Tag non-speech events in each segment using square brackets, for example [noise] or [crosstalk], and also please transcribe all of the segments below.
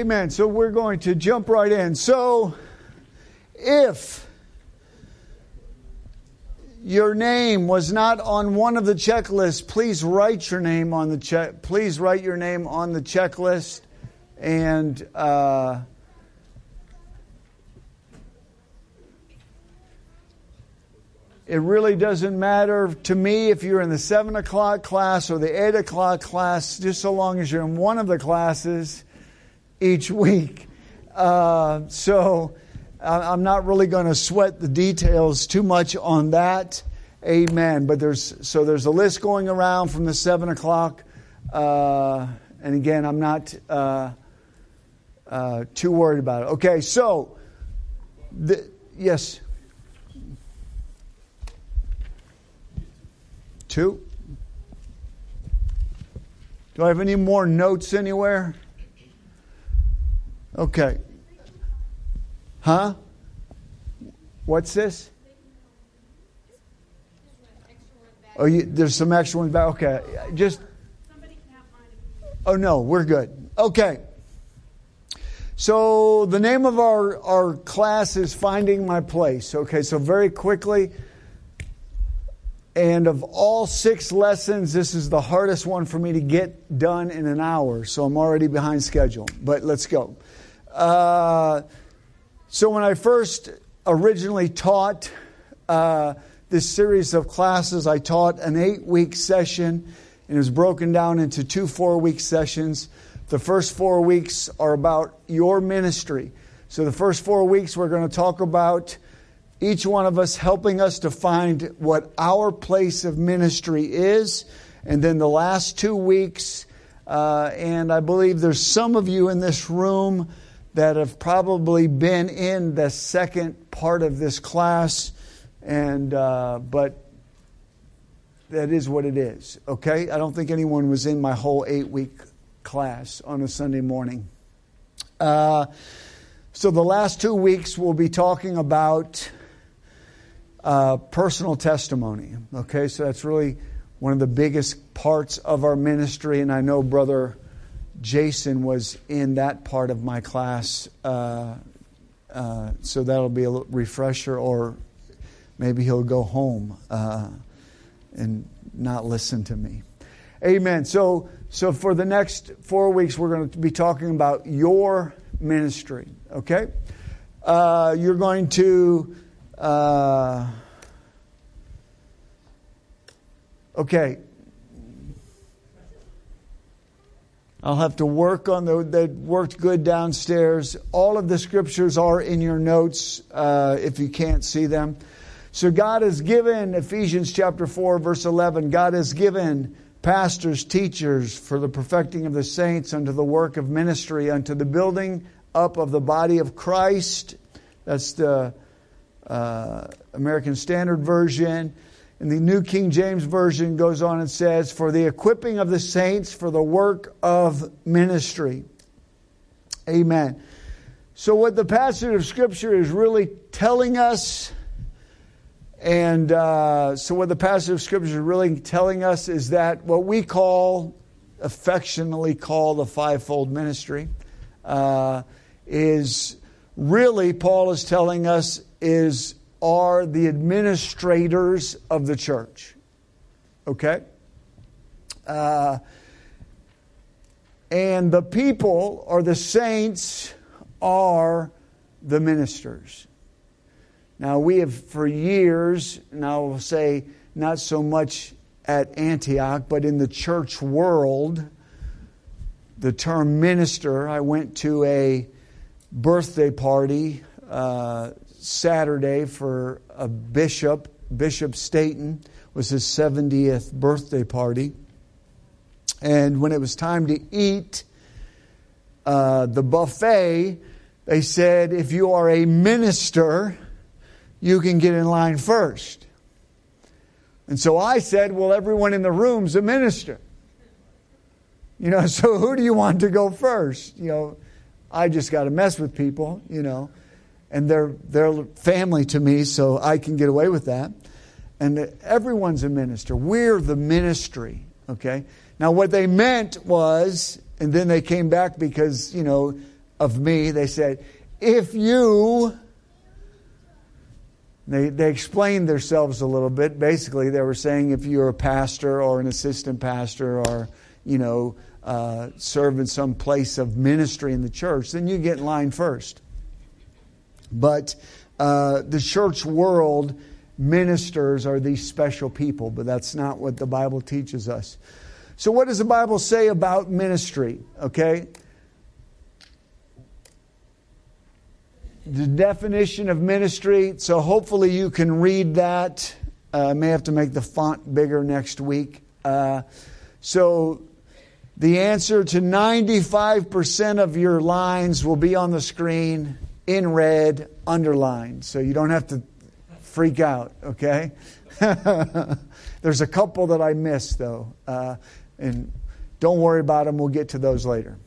Amen. So we're going to jump right in. So if your name was not on one of the checklists, please write your name on the check. Please write your name on the checklist, and uh, it really doesn't matter to me if you're in the seven o'clock class or the eight o'clock class, just so long as you're in one of the classes each week. Uh, so I'm not really going to sweat the details too much on that. Amen. But there's so there's a list going around from the seven o'clock, uh, and again, I'm not uh, uh, too worried about it. Okay, so the, yes, two. Do I have any more notes anywhere? Okay. Huh? What's this? Oh, you, there's some extra ones back. Okay, just. Oh no, we're good. Okay. So the name of our our class is finding my place. Okay, so very quickly. And of all six lessons, this is the hardest one for me to get done in an hour. So I'm already behind schedule. But let's go. Uh, so, when I first originally taught uh, this series of classes, I taught an eight week session, and it was broken down into two four week sessions. The first four weeks are about your ministry. So, the first four weeks, we're going to talk about each one of us helping us to find what our place of ministry is. And then the last two weeks, uh, and I believe there's some of you in this room that have probably been in the second part of this class, and uh, but that is what it is. Okay, I don't think anyone was in my whole eight-week class on a Sunday morning. Uh, so the last two weeks we'll be talking about uh, personal testimony. Okay, so that's really one of the biggest parts of our ministry, and I know Brother Jason was in that part of my class, uh, uh, so that'll be a refresher, or maybe he'll go home uh, and not listen to me. Amen. So, so for the next four weeks, we're going to be talking about your ministry. Okay, uh, you're going to. Uh, okay, I'll have to work on the, that worked good downstairs. All of the scriptures are in your notes uh, if you can't see them. So God has given, Ephesians chapter 4, verse 11, God has given pastors, teachers for the perfecting of the saints unto the work of ministry, unto the building up of the body of Christ. That's the uh, American Standard Version. And the New King James Version goes on and says, For the equipping of the saints for the work of ministry. Amen. So, what the passage of Scripture is really telling us, and uh, so what the passage of Scripture is really telling us is that what we call, affectionately call the fivefold ministry, uh, is really, Paul is telling us, is are the administrators of the church. Okay? Uh, and the people or the saints are the ministers. Now, we have for years, and I will say not so much at Antioch, but in the church world, the term minister, I went to a birthday party uh, Saturday for a bishop. Bishop Staten was his 70th birthday party. And when it was time to eat uh, the buffet, they said, if you are a minister, you can get in line first. And so I said, well, everyone in the room's a minister. You know, [laughs] so who do you want to go first? You know, I just got to mess with people, you know and they're, they're family to me, so I can get away with that. And everyone's a minister. We're the ministry, okay? Now, what they meant was, and then they came back because, you know, of me. They said, if you, they, they explained themselves a little bit. Basically, they were saying if you're a pastor or an assistant pastor or, you know, uh, serve in some place of ministry in the church, then you get in line first. But uh, the church world, ministers are these special people, but that's not what the Bible teaches us. So, what does the Bible say about ministry? Okay? The definition of ministry, so hopefully you can read that. Uh, I may have to make the font bigger next week. Uh, so, the answer to 95% of your lines will be on the screen in red, underlined. So you don't have to freak out, okay? [laughs] There's a couple that I missed, though. Uh, and don't worry about them, we'll get to those later.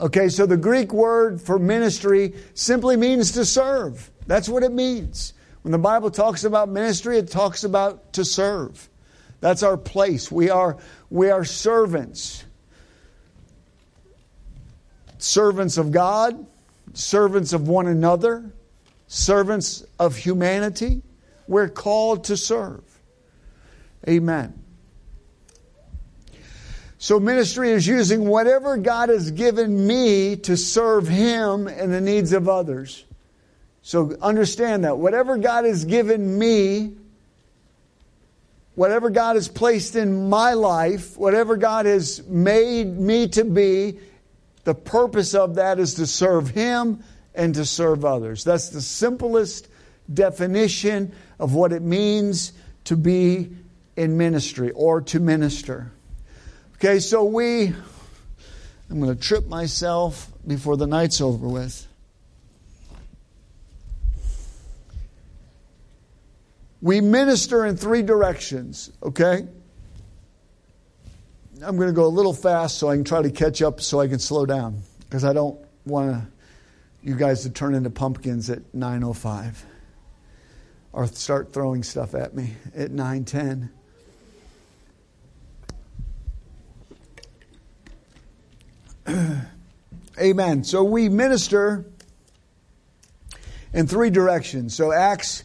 Okay, so the Greek word for ministry simply means to serve. That's what it means. When the Bible talks about ministry, it talks about to serve. That's our place. We are, we are servants. Servants of God, servants of one another, servants of humanity. We're called to serve. Amen. So, ministry is using whatever God has given me to serve Him and the needs of others. So, understand that. Whatever God has given me, whatever God has placed in my life, whatever God has made me to be, the purpose of that is to serve Him and to serve others. That's the simplest definition of what it means to be in ministry or to minister. Okay, so we, I'm going to trip myself before the night's over with. We minister in three directions, okay? I'm going to go a little fast so I can try to catch up so I can slow down because I don't want you guys to turn into pumpkins at 9:05 or start throwing stuff at me at 9:10. [clears throat] Amen. So we minister in three directions. So Acts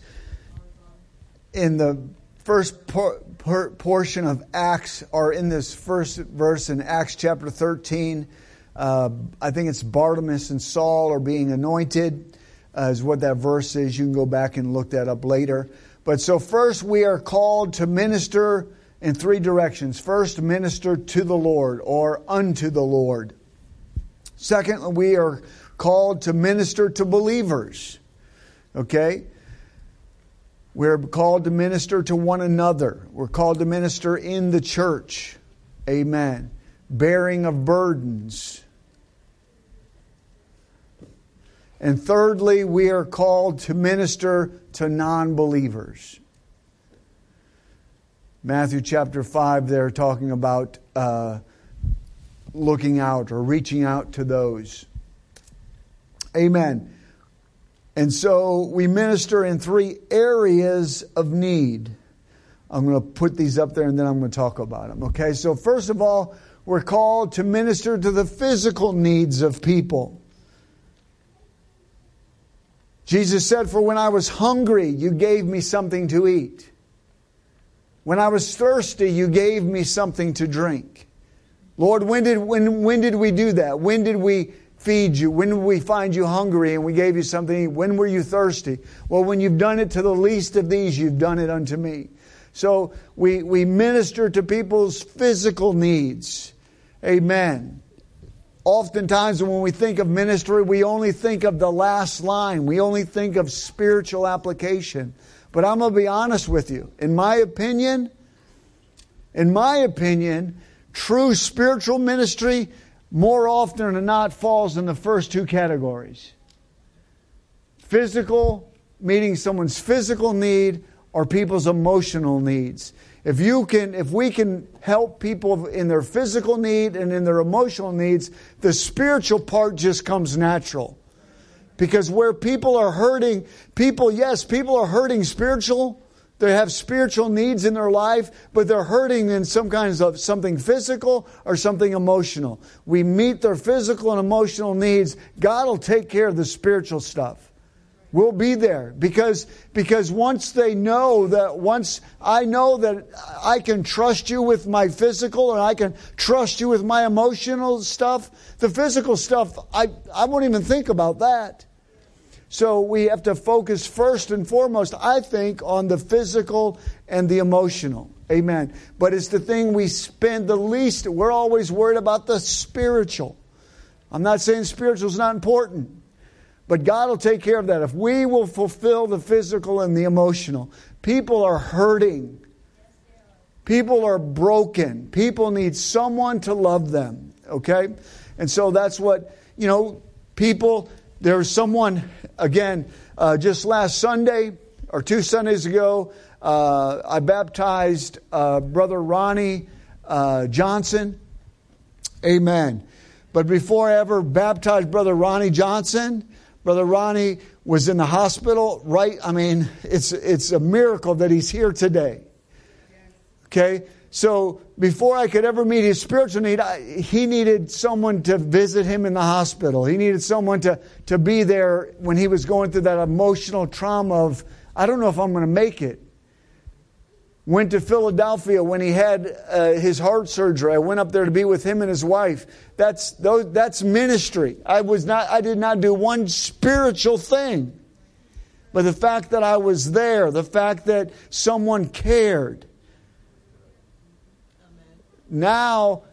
in the first por- portion of Acts, or in this first verse in Acts chapter 13, uh, I think it's Bartimaeus and Saul are being anointed, uh, is what that verse is. You can go back and look that up later. But so, first, we are called to minister in three directions. First, minister to the Lord or unto the Lord. Second, we are called to minister to believers. Okay? We're called to minister to one another. We're called to minister in the church. Amen. Bearing of burdens. And thirdly, we are called to minister to non believers. Matthew chapter 5, they're talking about uh, looking out or reaching out to those. Amen. And so we minister in three areas of need. I'm going to put these up there and then I'm going to talk about them. Okay, so first of all, we're called to minister to the physical needs of people. Jesus said, For when I was hungry, you gave me something to eat. When I was thirsty, you gave me something to drink. Lord, when did, when, when did we do that? When did we feed you? When did we find you hungry and we gave you something? When were you thirsty? Well, when you've done it to the least of these, you've done it unto me. So we, we minister to people's physical needs. Amen. Oftentimes, when we think of ministry, we only think of the last line. We only think of spiritual application. But I'm going to be honest with you. In my opinion, in my opinion, true spiritual ministry more often than not falls in the first two categories physical, meeting someone's physical need, or people's emotional needs. If you can, if we can help people in their physical need and in their emotional needs, the spiritual part just comes natural. Because where people are hurting, people, yes, people are hurting spiritual, They have spiritual needs in their life, but they're hurting in some kinds of something physical or something emotional. We meet their physical and emotional needs. God will take care of the spiritual stuff. We'll be there because, because once they know that, once I know that I can trust you with my physical and I can trust you with my emotional stuff, the physical stuff, I, I won't even think about that. So we have to focus first and foremost, I think, on the physical and the emotional. Amen. But it's the thing we spend the least. We're always worried about the spiritual. I'm not saying spiritual is not important, but God will take care of that. If we will fulfill the physical and the emotional, people are hurting. People are broken. People need someone to love them. Okay? And so that's what, you know, people there was someone, again, uh, just last Sunday or two Sundays ago, uh, I baptized uh, Brother Ronnie uh, Johnson. Amen. But before I ever baptized Brother Ronnie Johnson, Brother Ronnie was in the hospital, right? I mean, it's, it's a miracle that he's here today. Okay? So before I could ever meet his spiritual need, I, he needed someone to visit him in the hospital. He needed someone to, to be there when he was going through that emotional trauma of, I don't know if I'm going to make it. Went to Philadelphia when he had uh, his heart surgery. I went up there to be with him and his wife. That's, those, that's ministry. I, was not, I did not do one spiritual thing. But the fact that I was there, the fact that someone cared, now,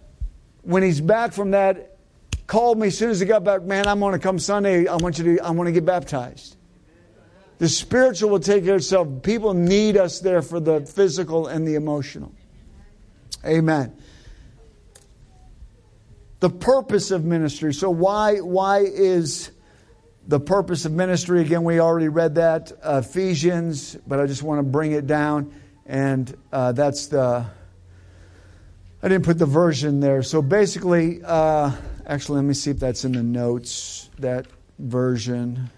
when he's back from that, called me as soon as he got back, man, I'm going to come Sunday. I want you to, I want to get baptized. The spiritual will take care of itself. People need us there for the physical and the emotional. Amen. The purpose of ministry. So why why is the purpose of ministry? Again, we already read that Ephesians, but I just want to bring it down, and uh, that's the I didn't put the version there. So basically, uh, actually, let me see if that's in the notes, that version.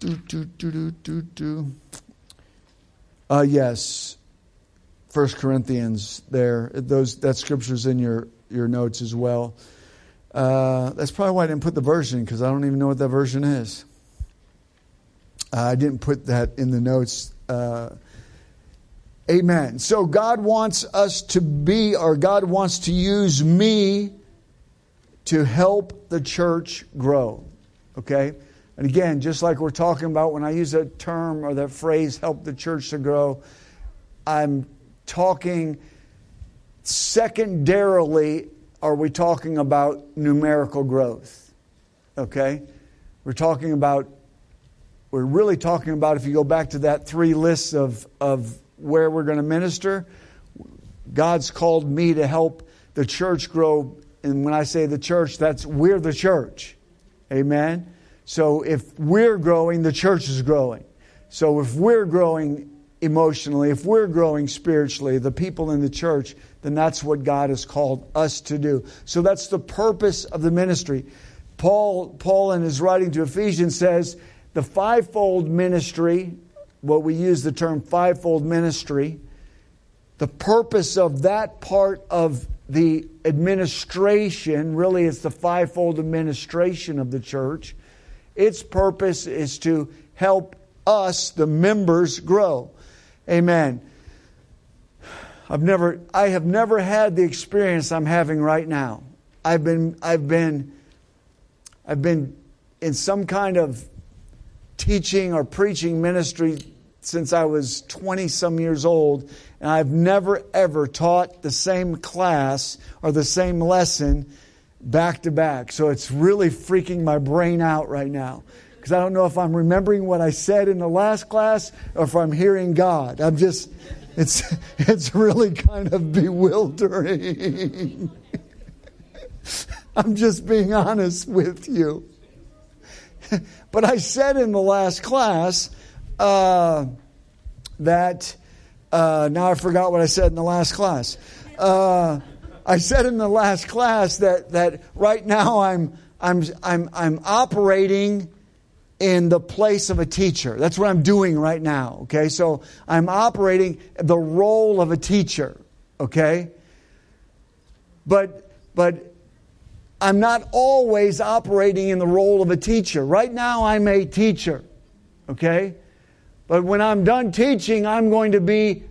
Do, do, do, do, do, do. Uh, yes. First Corinthians there. Those that scripture's in your, your notes as well. Uh, that's probably why I didn't put the version, because I don't even know what that version is. Uh, I didn't put that in the notes. Uh, Amen. So God wants us to be, or God wants to use me to help the church grow. Okay? And again, just like we're talking about when I use that term or that phrase, help the church to grow, I'm talking secondarily, are we talking about numerical growth? Okay? We're talking about, we're really talking about, if you go back to that three lists of, of where we're going to minister. God's called me to help the church grow. And when I say the church, that's we're the church. Amen. So if we're growing, the church is growing. So if we're growing emotionally, if we're growing spiritually, the people in the church, then that's what God has called us to do. So that's the purpose of the ministry. Paul, Paul in his writing to Ephesians says the fivefold ministry what we use the term fivefold ministry, the purpose of that part of the administration, really it's the fivefold administration of the church, its purpose is to help us, the members, grow. Amen. I've never, I have never had the experience I'm having right now. I've been, I've been, I've been in some kind of teaching or preaching ministry since I was 20 some years old, and I've never ever taught the same class or the same lesson back to back. So it's really freaking my brain out right now because I don't know if I'm remembering what I said in the last class or if I'm hearing God. I'm just, it's, [laughs] it's really kind of bewildering. [laughs] I'm just being honest with you. [laughs] but I said in the last class uh, that, uh, now I forgot what I said in the last class. Uh, I said in the last class that, that right now I'm, I'm, I'm, I'm operating in the place of a teacher. That's what I'm doing right now, okay? So I'm operating the role of a teacher, okay? But but I'm not always operating in the role of a teacher. Right now I'm a teacher, okay? But when I'm done teaching, I'm going to be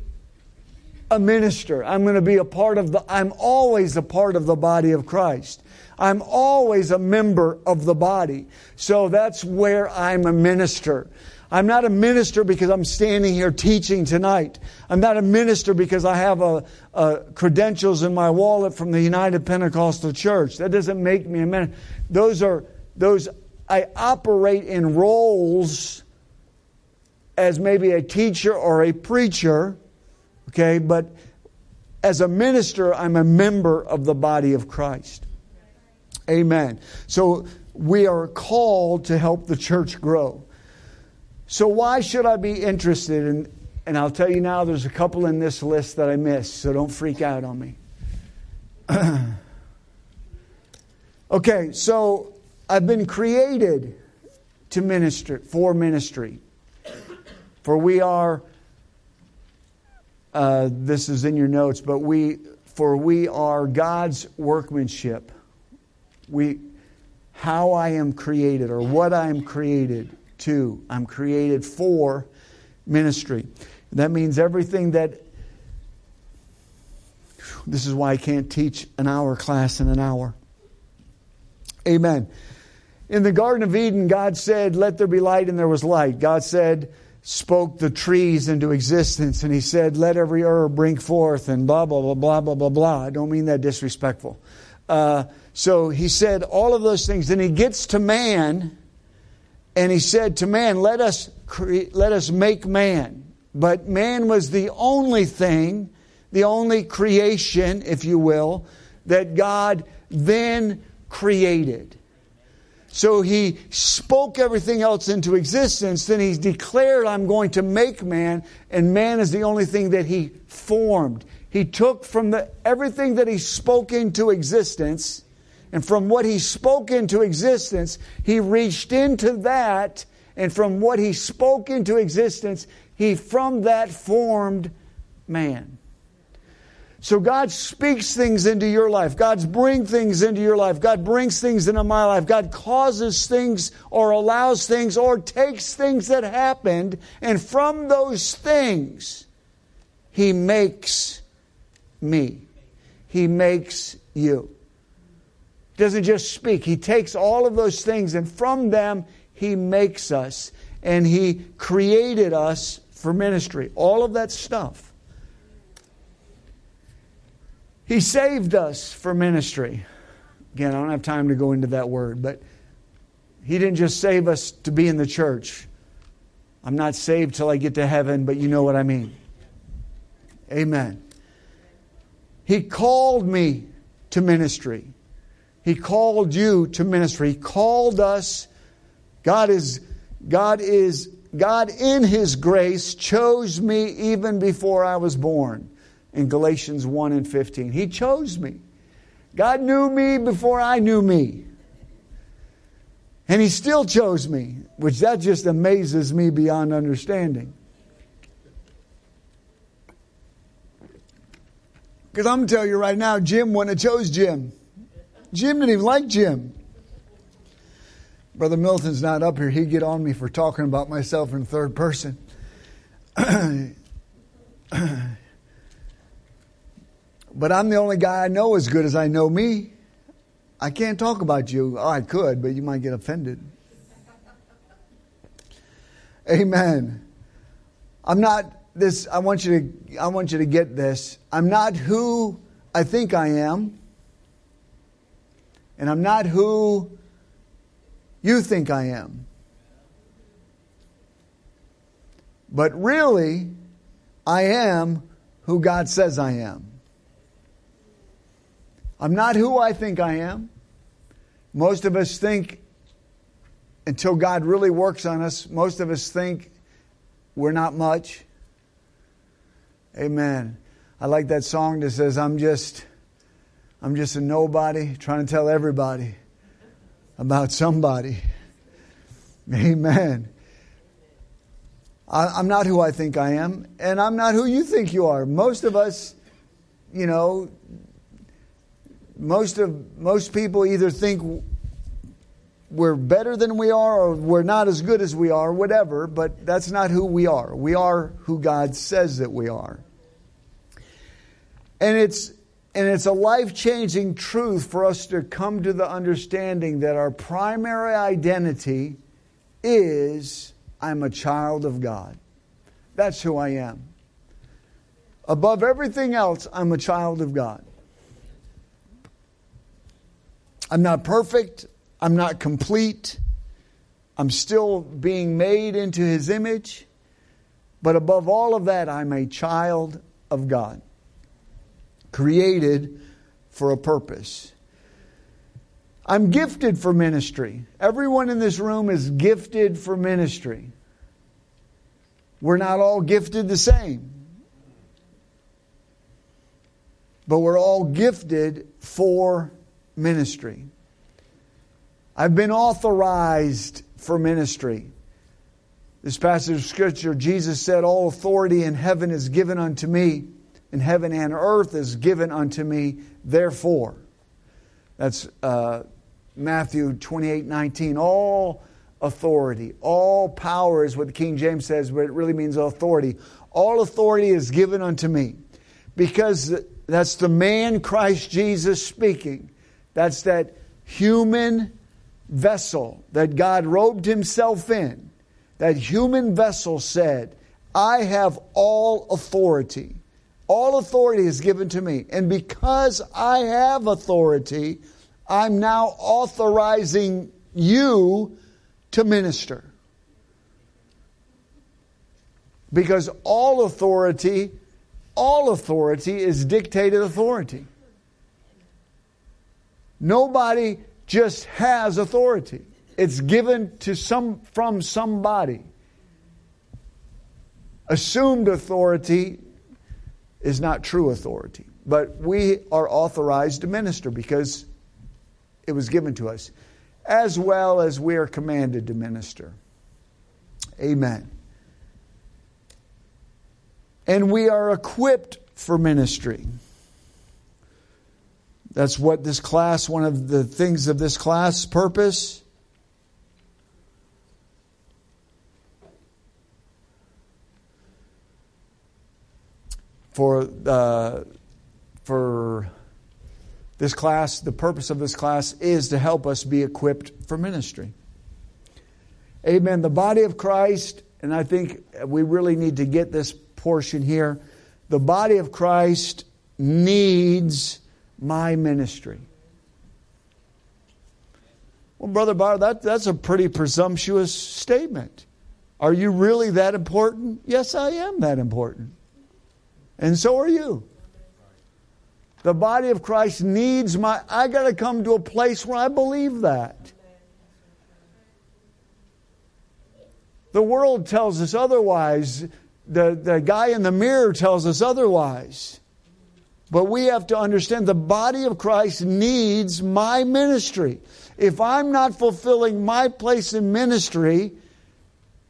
a minister. I'm going to be a part of the I'm always a part of the body of Christ. I'm always a member of the body. So that's where I'm a minister. I'm not a minister because I'm standing here teaching tonight. I'm not a minister because I have a, a credentials in my wallet from the United Pentecostal Church. That doesn't make me a minister. Those are those I operate in roles as maybe a teacher or a preacher, okay, but as a minister, I'm a member of the body of Christ. Amen. So we are called to help the church grow. So why should I be interested in and I'll tell you now there's a couple in this list that I missed, so don't freak out on me. [clears throat] okay, so I've been created to minister for ministry. For we are uh, this is in your notes, but we for we are God's workmanship we, how I am created or what I am created to. I'm created for ministry. That means everything that. This is why I can't teach an hour class in an hour. Amen. In the Garden of Eden, God said, Let there be light, and there was light. God said, spoke the trees into existence, and He said, Let every herb bring forth, and blah, blah, blah, blah, blah, blah, blah. I don't mean that disrespectful. Uh, so he said all of those things. Then he gets to man, and he said to man, "Let us cre- let us make man." But man was the only thing, the only creation, if you will, that God then created. So he spoke everything else into existence. Then he declared, I'm going to make man, and man is the only thing that he formed. He took from the, everything that he spoke into existence and from what he spoke into existence, he reached into that. And from what he spoke into existence, he from that formed man. So God speaks things into your life. God's bring things into your life. God brings things into my life. God causes things or allows things or takes things that happened and from those things he makes me. He makes you doesn't just speak. He takes all of those things and from them he makes us and he created us for ministry. All of that stuff. He saved us for ministry. Again, I don't have time to go into that word, but he didn't just save us to be in the church. I'm not saved till I get to heaven, but you know what I mean. Amen. He called me to ministry. He called you to ministry. He called us. God is, God is, God in His grace chose me even before I was born. In Galatians 1 and 15. He chose me. God knew me before I knew me. And He still chose me, which that just amazes me beyond understanding. Because I'm going to tell you right now, Jim wouldn't have chose Jim. Jim didn't even like Jim. Brother Milton's not up here. He'd get on me for talking about myself in third person. [clears throat] but I'm the only guy I know as good as I know me. I can't talk about you. Oh, I could, but you might get offended. [laughs] Amen. I'm not this I want you to I want you to get this. I'm not who I think I am and I'm not who you think I am. But really, I am who God says I am. I'm not who I think I am. Most of us think, until God really works on us, most of us think we're not much. Amen. I like that song that says, I'm just I'm just a nobody trying to tell everybody about somebody. [laughs] Amen. I, am not who I think I am, and I'm not who you think you are. Most of us, you know, most of most people either think we're better than we are or we're not as good as we are, whatever, but that's not who we are. We are who God says that we are. And it's and it's a life-changing truth for us to come to the understanding that our primary identity is I'm a child of God. That's who I am. Above everything else, I'm a child of God. I'm not perfect. I'm not complete. I'm still being made into His image. But above all of that, I'm a child of God, created for a purpose. I'm gifted for ministry. Everyone in this room is gifted for ministry. We're not all gifted the same, but we're all gifted for ministry. I've been authorized for ministry. This passage of Scripture, Jesus said, All authority in heaven is given unto me, and heaven and earth is given unto me, therefore. That's uh, Matthew 28 19. All authority, all power is what the King James says, but it really means authority. All authority is given unto me. Because that's the man Christ Jesus speaking. That's that human vessel that God robed himself in. That human vessel said, I have all authority. All authority is given to me. And because I have authority, I'm now authorizing you to minister. Because all authority, all authority is dictated authority. Nobody just has authority. It's given to some from somebody. Assumed authority is not true authority. But we are authorized to minister because it was given to us, as well as we are commanded to minister. Amen. And we are equipped for ministry. That's what this class, one of the things of this class purpose. For, uh, for this class, the purpose of this class is to help us be equipped for ministry. Amen. The body of Christ, and I think we really need to get this portion here. The body of Christ needs my ministry. Well, Brother Barr, that, that's a pretty presumptuous statement. Are you really that important? Yes, I am that important. And so are you. The body of Christ needs my, I got to come to a place where I believe that. The world tells us otherwise. The, the guy in the mirror tells us otherwise. But we have to understand the body of Christ needs my ministry. If I'm not fulfilling my place in ministry,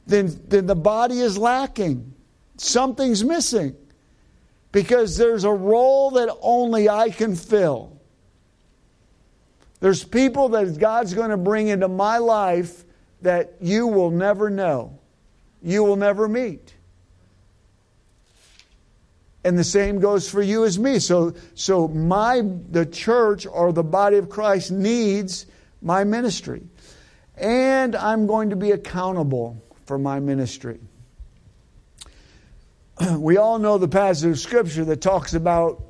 then, then the body is lacking. Something's missing because there's a role that only I can fill. There's people that God's going to bring into my life that you will never know, you will never meet. And the same goes for you as me. So, so my the church or the body of Christ needs my ministry. And I'm going to be accountable for my ministry. [clears throat] we all know the passage of Scripture that talks about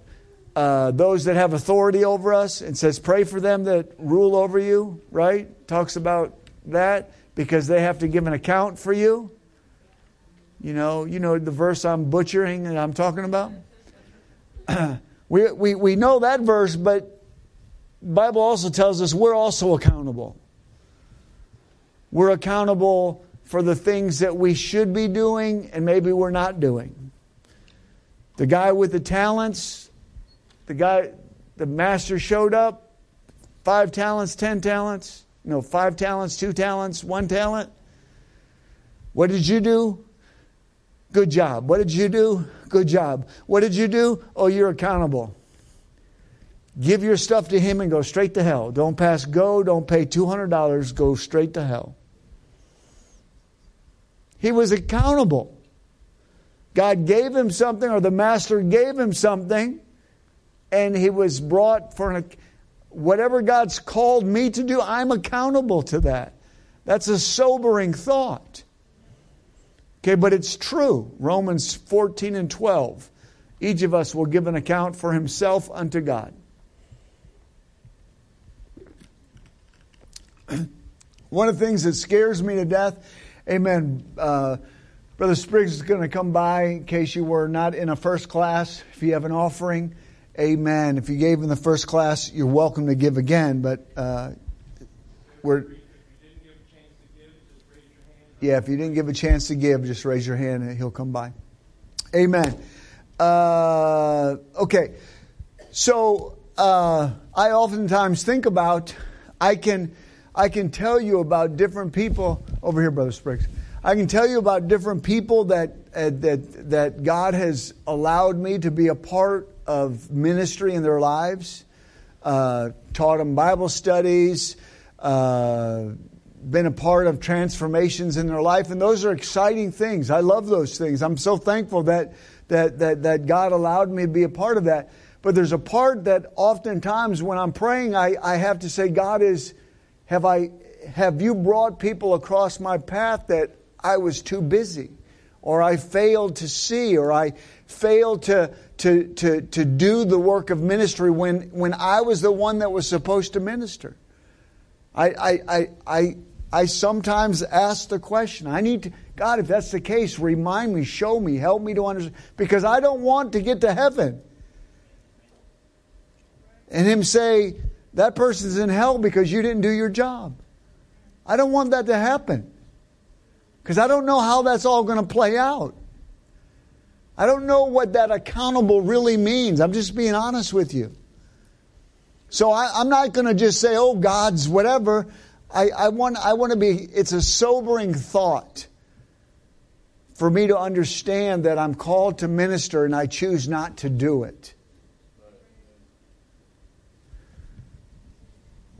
uh, those that have authority over us and says, pray for them that rule over you, right? Talks about that because they have to give an account for you. You know, you know the verse I'm butchering and I'm talking about? [clears throat] we, we, we know that verse, but Bible also tells us we're also accountable. We're accountable for the things that we should be doing and maybe we're not doing. The guy with the talents, the guy, the master showed up, five talents, ten talents, no, five talents, two talents, one talent. What did you do? Good job. What did you do? Good job. What did you do? Oh, you're accountable. Give your stuff to him and go straight to hell. Don't pass go, don't pay $200, go straight to hell. He was accountable. God gave him something, or the master gave him something, and he was brought for an, whatever God's called me to do, I'm accountable to that. That's a sobering thought. Okay, but it's true. Romans 14 and 12. Each of us will give an account for himself unto God. [clears throat] One of the things that scares me to death, amen. Uh, Brother Spriggs is going to come by in case you were not in a first class. If you have an offering, amen. If you gave in the first class, you're welcome to give again, but uh, we're. Yeah, if you didn't give a chance to give, just raise your hand and he'll come by. Amen. Uh, okay, so uh, I oftentimes think about I can I can tell you about different people over here, Brother Spriggs. I can tell you about different people that uh, that that God has allowed me to be a part of ministry in their lives. Uh, taught them Bible studies. Uh, been a part of transformations in their life, and those are exciting things. I love those things. I'm so thankful that that that that God allowed me to be a part of that. But there's a part that oftentimes when I'm praying, I, I have to say, God is have I have you brought people across my path that I was too busy or I failed to see or I failed to to to to do the work of ministry when when I was the one that was supposed to minister? I I I I, I sometimes ask the question. I need to God, if that's the case, remind me, show me, help me to understand because I don't want to get to heaven. And him say, that person's in hell because you didn't do your job. I don't want that to happen because I don't know how that's all going to play out. I don't know what that accountable really means. I'm just being honest with you. So I, am not going to just say, oh, God's whatever. I, I, want, I want to be, it's a sobering thought for me to understand that I'm called to minister and I choose not to do it.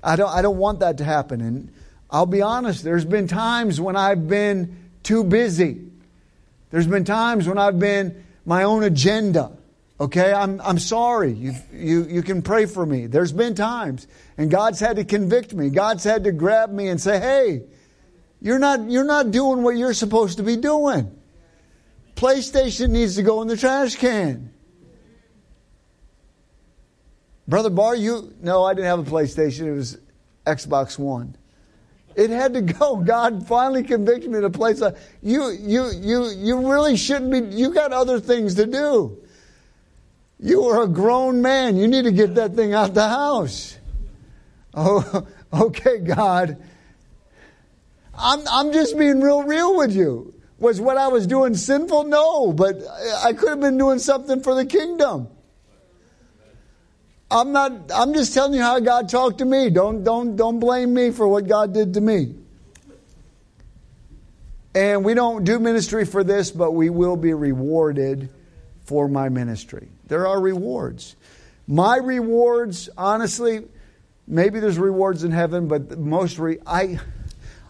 I don't, I don't want that to happen. And I'll be honest, there's been times when I've been too busy. There's been times when I've been my own agenda. Okay, I'm, I'm sorry. You, you, you can pray for me. There's been times. And God's had to convict me. God's had to grab me and say, hey, you're not, you're not doing what you're supposed to be doing. PlayStation needs to go in the trash can. Brother Barr, you no, I didn't have a PlayStation. It was Xbox One. It had to go. [laughs] God finally convicted me to place a you you you you really shouldn't be you got other things to do. You are a grown man. You need to get that thing out the house. Oh, [laughs] okay, God. I'm I'm just being real real with you. Was what I was doing sinful? No, but I could have been doing something for the kingdom. I'm not, I'm just telling you how God talked to me. Don't, don't, don't blame me for what God did to me. And we don't do ministry for this, but we will be rewarded for my ministry. There are rewards. My rewards, honestly, maybe there's rewards in heaven, but most re- I,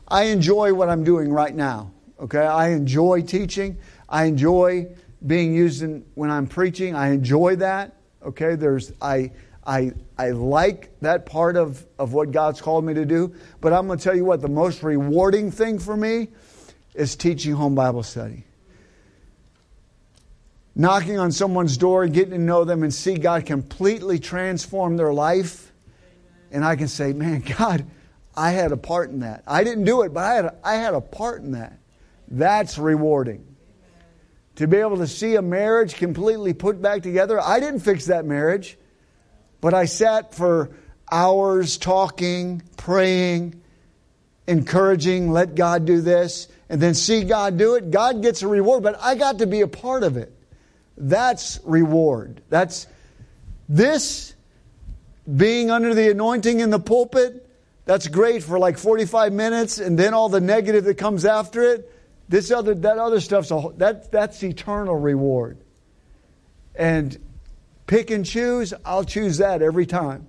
I enjoy what I'm doing right now. Okay, I enjoy teaching. I enjoy being used in, when I'm preaching. I enjoy that. Okay, there's I I, I like that part of, of what God's called me to do. But I'm going to tell you what, the most rewarding thing for me is teaching home Bible study. Knocking on someone's door, getting to know them, and see God completely transform their life. And I can say, man, [laughs] God, I had a part in that. I didn't do it, but I had a, I had a part in that. That's rewarding. To be able to see a marriage completely put back together, I didn't fix that marriage. But I sat for hours talking, praying, encouraging, let God do this, and then see God do it. God gets a reward, but I got to be a part of it. That's reward. That's this being under the anointing in the pulpit. That's great for like 45 minutes, and then all the negative that comes after it. This other that other stuff's a, that that's eternal reward. And pick and choose, I'll choose that every time.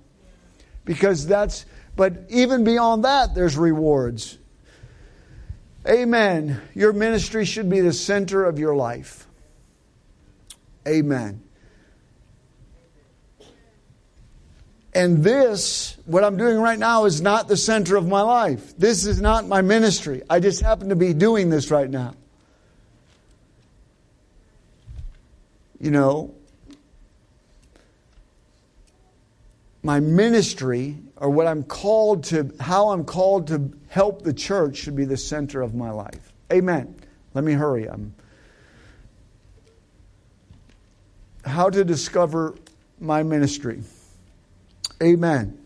Because that's but even beyond that there's rewards. Amen. Your ministry should be the center of your life. Amen. And this, what I'm doing right now, is not the center of my life. This is not my ministry. I just happen to be doing this right now. You know, my ministry, or what I'm called to, how I'm called to help the church, should be the center of my life. Amen. Let me hurry. I'm, how to discover my ministry. Amen.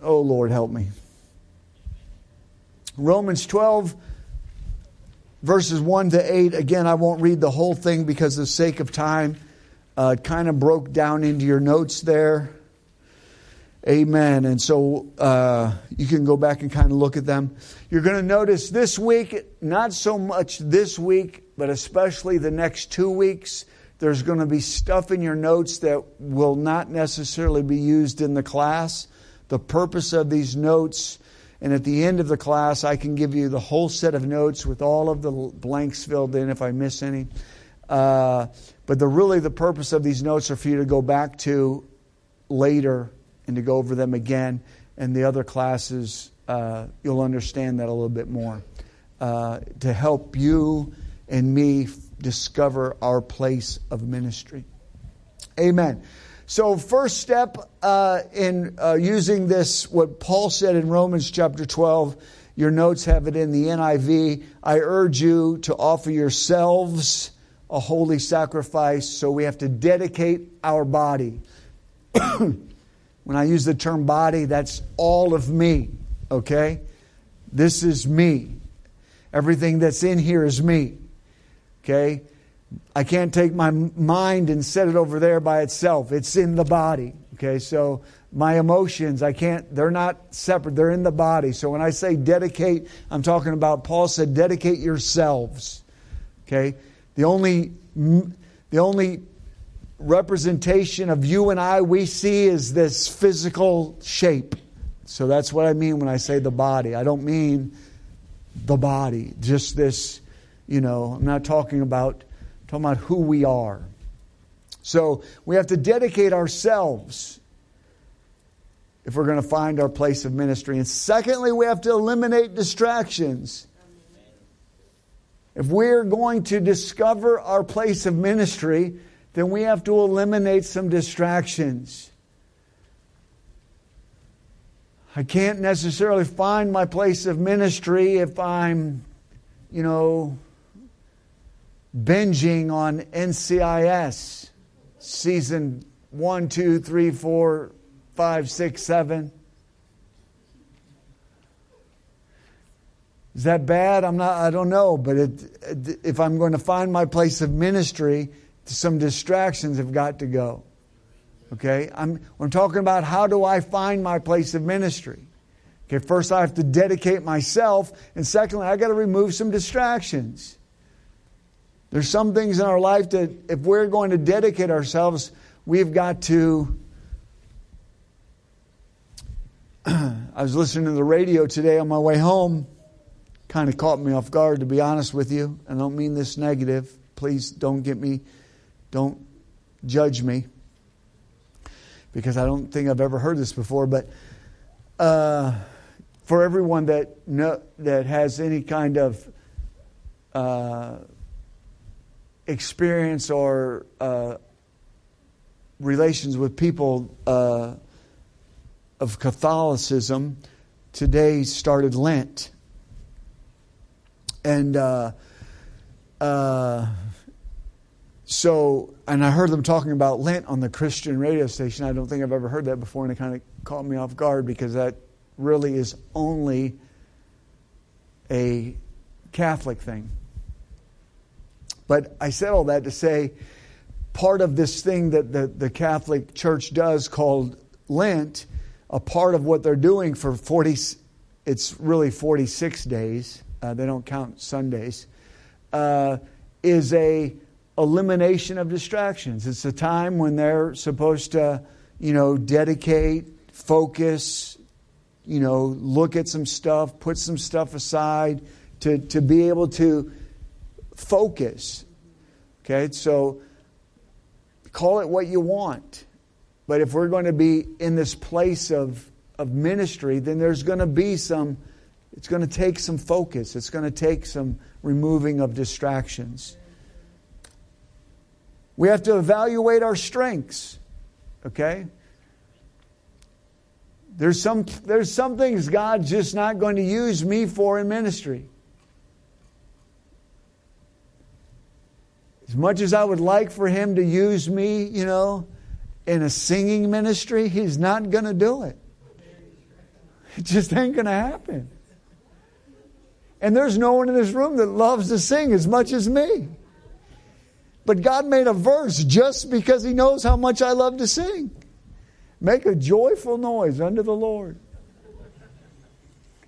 Oh, Lord, help me. Romans 12, verses 1 to 8. Again, I won't read the whole thing because of the sake of time. Uh, kind of broke down into your notes there. Amen. And so uh, you can go back and kind of look at them. You're going to notice this week, not so much this week, but especially the next two weeks, there's going to be stuff in your notes that will not necessarily be used in the class. The purpose of these notes, and at the end of the class, I can give you the whole set of notes with all of the blanks filled in if I miss any. Uh, but the really the purpose of these notes are for you to go back to later and to go over them again. And the other classes, uh, you'll understand that a little bit more uh, to help you and me discover our place of ministry. Amen. So, first step uh, in uh, using this, what Paul said in Romans chapter 12, your notes have it in the NIV. I urge you to offer yourselves a holy sacrifice, so we have to dedicate our body. [coughs] when I use the term body, that's all of me, okay? This is me. Everything that's in here is me. Okay? I can't take my mind and set it over there by itself. It's in the body. Okay? So my emotions, I can't, they're not separate. They're in the body. So when I say dedicate, I'm talking about, Paul said, dedicate yourselves. Okay? The only, the only representation of you and I we see is this physical shape. So that's what I mean when I say the body. I don't mean the body, just this you know, I'm not talking about talking about who we are. So we have to dedicate ourselves if we're going to find our place of ministry. And secondly, we have to eliminate distractions. If we're going to discover our place of ministry, then we have to eliminate some distractions. I can't necessarily find my place of ministry if I'm, you know, binging on NCIS season one, two, three, four, five, six, seven. Is that bad? I'm not. I don't know. But it, if I'm going to find my place of ministry, some distractions have got to go. Okay. I'm. I'm talking about how do I find my place of ministry. Okay. First, I have to dedicate myself, and secondly, I got to remove some distractions. There's some things in our life that if we're going to dedicate ourselves, we've got to. [clears throat] I was listening to the radio today on my way home. Kind of caught me off guard, to be honest with you. I don't mean this negative. Please don't get me, don't judge me. Because I don't think I've ever heard this before. But uh, for everyone that, know, that has any kind of. Uh, experience or uh, relations with people uh, of Catholicism, today started Lent. And uh, uh, so, and I heard them talking about Lent on the Christian radio station. I don't think I've ever heard that before, and it kind of caught me off guard because that really is only a Catholic thing. But I said all that to say part of this thing that the, the Catholic Church does called Lent, a part of what they're doing for 40, it's really 46 days. Uh, they don't count Sundays, uh, is a elimination of distractions. It's a time when they're supposed to, you know, dedicate, focus, you know, look at some stuff, put some stuff aside to, to be able to focus. Okay, so call it what you want. But if we're going to be in this place of, of ministry, then there's going to be some, it's going to take some focus. It's going to take some removing of distractions. We have to evaluate our strengths. Okay? There's some, there's some things God's just not going to use me for in ministry. As much as I would like for Him to use me, you know, in a singing ministry, He's not going to do it. It just ain't going to happen. And there's no one in this room that loves to sing as much as me. But God made a verse just because He knows how much I love to sing. Make a joyful noise unto the Lord.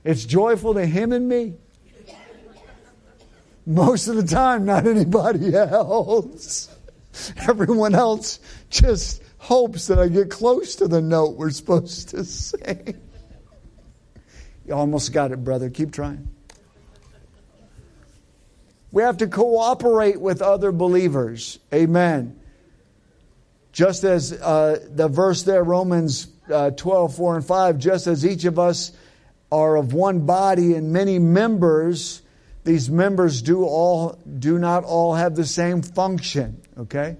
It's joyful to Him and me. Most of the time, not anybody [laughs] else. Everyone else just hopes that I get close to the note we're supposed to [laughs] sing. You almost got it, brother. Keep trying. We have to cooperate with other believers. Amen. Just as uh, the verse there, Romans uh, 12, 4 and 5, just as each of us are of one body and many members, these members do all do not all have the same function. Okay?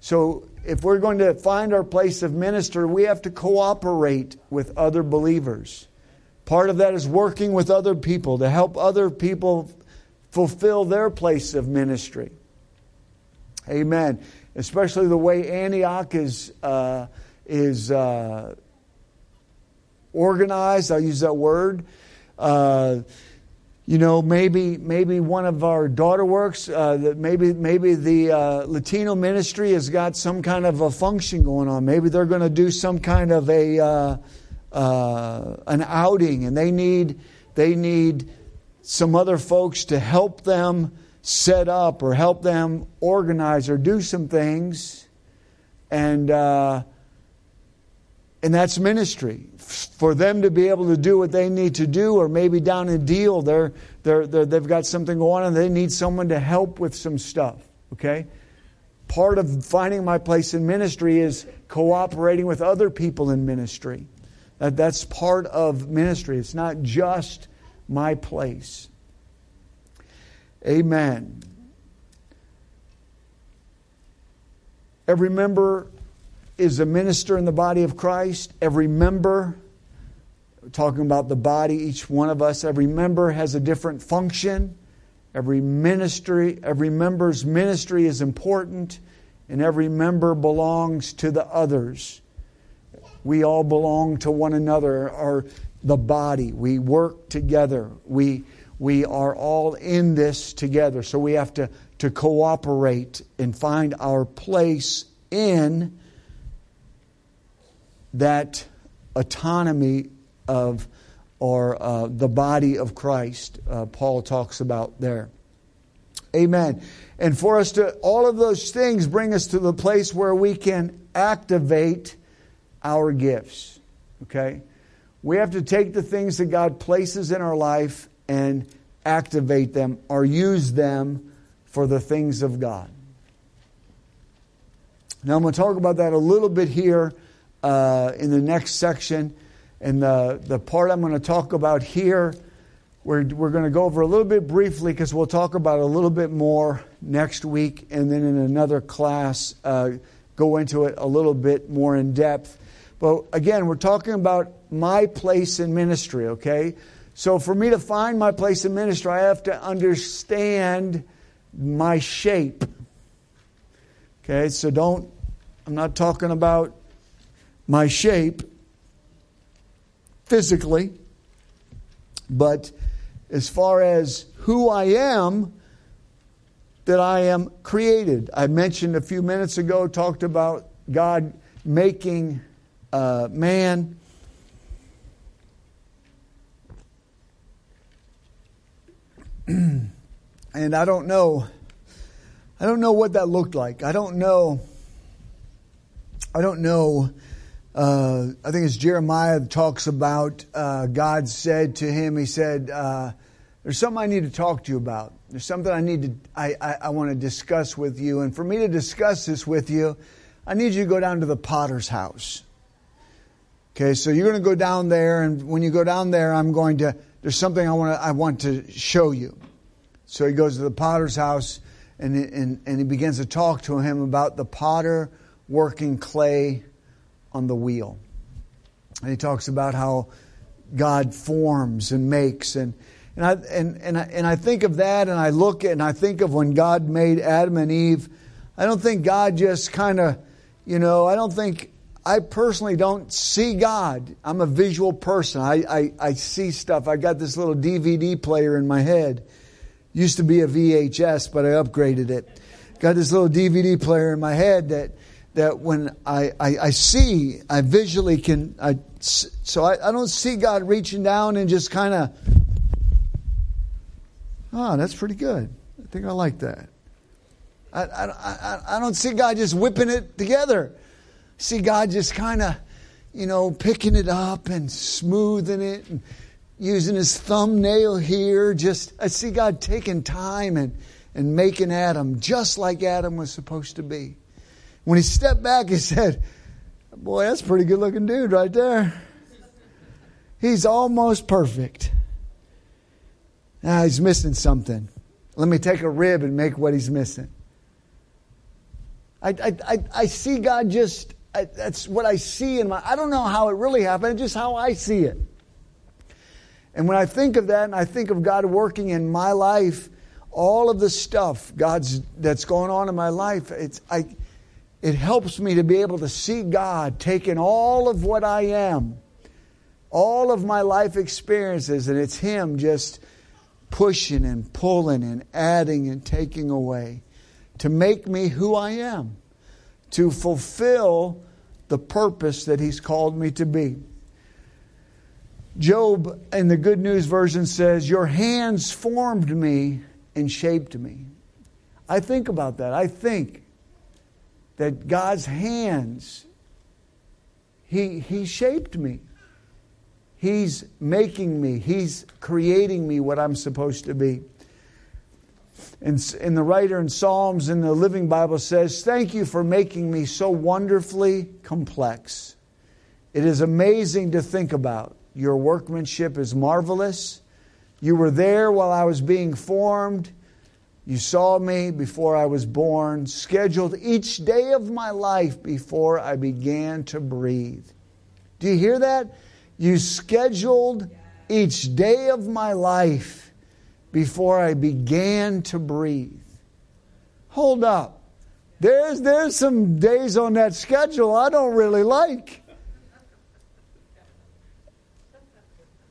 So if we're going to find our place of minister, we have to cooperate with other believers. Part of that is working with other people to help other people fulfill their place of ministry. Amen. Especially the way Antioch is, uh, is uh, organized. I'll use that word. Uh, you know, maybe maybe one of our daughter works. Uh, maybe maybe the uh, Latino ministry has got some kind of a function going on. Maybe they're going to do some kind of a uh an outing, and they need they need some other folks to help them set up or help them organize or do some things. And, uh, and that's ministry. For them to be able to do what they need to do, or maybe down in Deal, they're, they're, they're, they've got something going on and they need someone to help with some stuff. Okay? Part of finding my place in ministry is cooperating with other people in ministry. That, that's part of ministry. It's not just my place. Amen. Every member is a minister in the body of Christ. Every member, talking about the body, each one of us, every member has a different function. Every ministry, every member's ministry is important, and every member belongs to the others. We all belong to one another. Our the body. We work together. We, we are all in this together. So we have to, to cooperate and find our place in that autonomy of or uh, the body of Christ. Uh, Paul talks about there. Amen. And for us to, all of those things bring us to the place where we can activate our gifts. Okay? We have to take the things that God places in our life and activate them or use them for the things of God. Now, I'm going to talk about that a little bit here uh, in the next section. And the, the part I'm going to talk about here, we're, we're going to go over a little bit briefly because we'll talk about a little bit more next week. And then in another class, uh, go into it a little bit more in depth. But again, we're talking about my place in ministry, okay? So for me to find my place in ministry, I have to understand my shape. Okay, so don't, I'm not talking about my shape physically, but as far as who I am, that I am created. I mentioned a few minutes ago, talked about God making uh, man [clears throat] and I don't know. I don't know what that looked like. I don't know. I don't know. Uh, I think it's Jeremiah talks about uh, God said to him, He said, uh, "There's something I need to talk to you about. There's something I need to I, I, I want to discuss with you. And for me to discuss this with you, I need you to go down to the potter's house." Okay, so you're going to go down there, and when you go down there, I'm going to. There's something I want to I want to show you. So he goes to the potter's house, and and and he begins to talk to him about the potter working clay on the wheel. And he talks about how God forms and makes and and I and and I, and I think of that, and I look and I think of when God made Adam and Eve. I don't think God just kind of, you know, I don't think I personally don't see God. I'm a visual person. I, I, I see stuff. I got this little DVD player in my head. Used to be a VHS, but I upgraded it. Got this little DVD player in my head that that when I, I, I see, I visually can. I, so I, I don't see God reaching down and just kind of. Oh, ah, that's pretty good. I think I like that. I, I, I, I don't see God just whipping it together see God just kind of, you know, picking it up and smoothing it and using his thumbnail here. Just, I see God taking time and, and making Adam just like Adam was supposed to be. When he stepped back, he [laughs] said, Boy, that's a pretty good looking dude right there. He's almost perfect. Now he's missing something. Let me take a rib and make what he's missing. I, I, I, I see God just I, that's what I see in my. I don't know how it really happened, just how I see it. And when I think of that, and I think of God working in my life, all of the stuff God's that's going on in my life, it's I. It helps me to be able to see God taking all of what I am, all of my life experiences, and it's Him just pushing and pulling and adding and taking away to make me who I am to fulfill the purpose that He's called me to be. Job in the Good News Version says, Your hands formed me and shaped me. I think about that. I think that God's hands, He, he shaped me. He's making me, He's creating me what I'm supposed to be. And, the writer in Psalms in the Living Bible says, Thank you for making me so wonderfully complex. It is amazing to think about. Your workmanship is marvelous. You were there while I was being formed. You saw me before I was born, scheduled each day of my life before I began to breathe. Do you hear that? You scheduled each day of my life before I began to breathe. Hold up. There's, there's some days on that schedule I don't really like.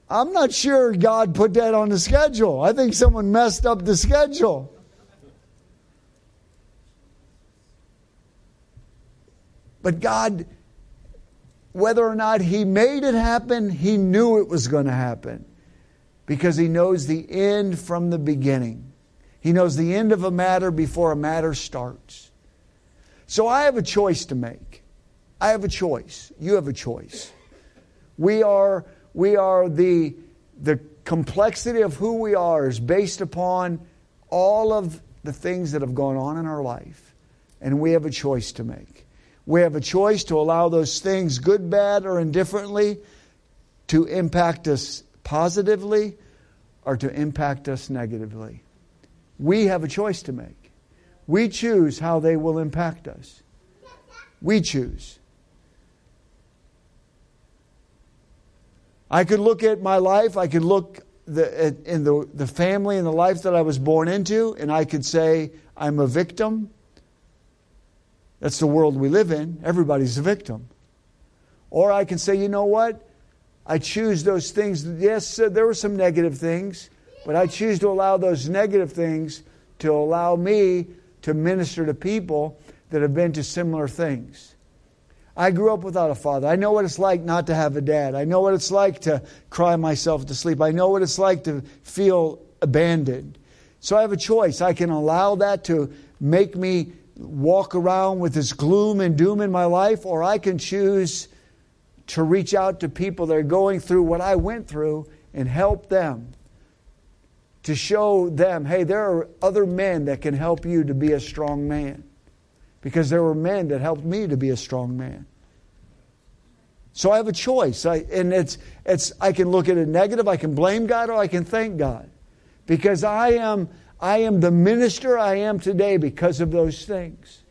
I'm not sure God put that on the schedule. I think someone messed up the schedule. But God, whether or not He made it happen, He knew it was going to happen because he knows the end from the beginning. He knows the end of a matter before a matter starts. So I have a choice to make. I have a choice. You have a choice. We are, we are the, the complexity of who we are is based upon all of the things that have gone on in our life. And we have a choice to make. We have a choice to allow those things, good, bad, or indifferently, to impact us positively or to impact us negatively. We have a choice to make. We choose how they will impact us. We choose. I could look at my life, I could look the, at, in the, the family and the life that I was born into, and I could say, I'm a victim. That's the world we live in. Everybody's a victim. Or I can say, you know what? I choose those things. Yes, there were some negative things, but I choose to allow those negative things to allow me to minister to people that have been to similar things. I grew up without a father. I know what it's like not to have a dad. I know what it's like to cry myself to sleep. I know what it's like to feel abandoned. So I have a choice. I can allow that to make me walk around with this gloom and doom in my life, or I can choose to reach out to people that are going through what I went through and help them. To show them, hey, there are other men that can help you to be a strong man. Because there were men that helped me to be a strong man. So I have a choice. I, and it's, it's, I can look at it negative, I can blame God, or I can thank God. Because I am, I am the minister I am today because of those things.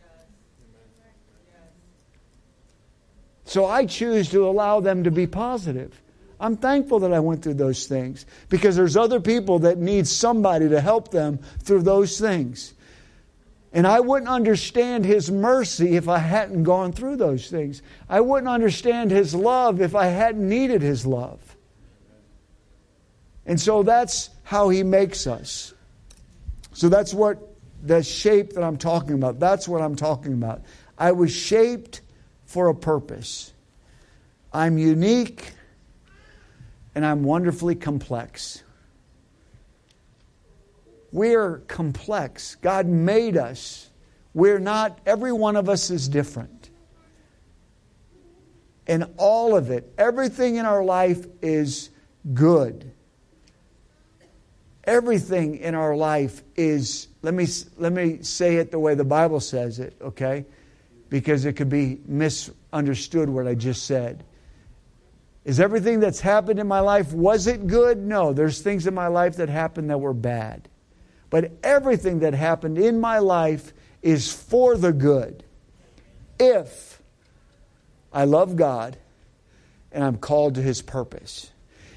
So I choose to allow them to be positive. I'm thankful that I went through those things because there's other people that need somebody to help them through those things. And I wouldn't understand His mercy if I hadn't gone through those things. I wouldn't understand His love if I hadn't needed His love. And so that's how He makes us. So that's what the shape that I'm talking about. That's what I'm talking about. I was shaped for a purpose. I'm unique and I'm wonderfully complex. We're complex. God made us. We're not, every one of us is different. And all of it, everything in our life is good. Everything in our life is, let me, let me say it the way the Bible says it, okay? Because it could be misunderstood what I just said. Is everything that's happened in my life, was it good? No, there's things in my life that happened that were bad. But everything that happened in my life is for the good. If I love God and I'm called to His purpose.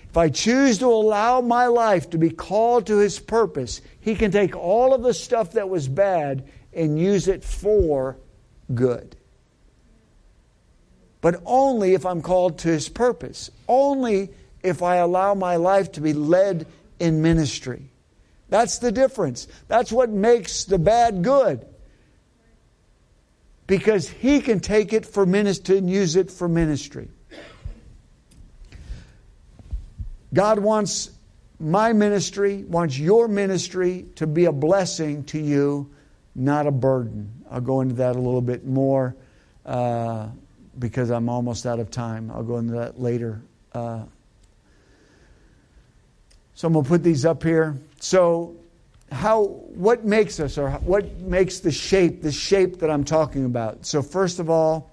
If I choose to allow my life to be called to His purpose, He can take all of the stuff that was bad and use it for good. But only if I'm called to His purpose. Only if I allow my life to be led in ministry. That's the difference. That's what makes the bad good. Because he can take it for ministry and use it for ministry. God wants my ministry, wants your ministry to be a blessing to you, not a burden. I'll go into that a little bit more uh, because I'm almost out of time. I'll go into that later. Uh, so I'm going to put these up here. So, how, what makes us, or what makes the shape, the shape that I'm talking about? So, first of all,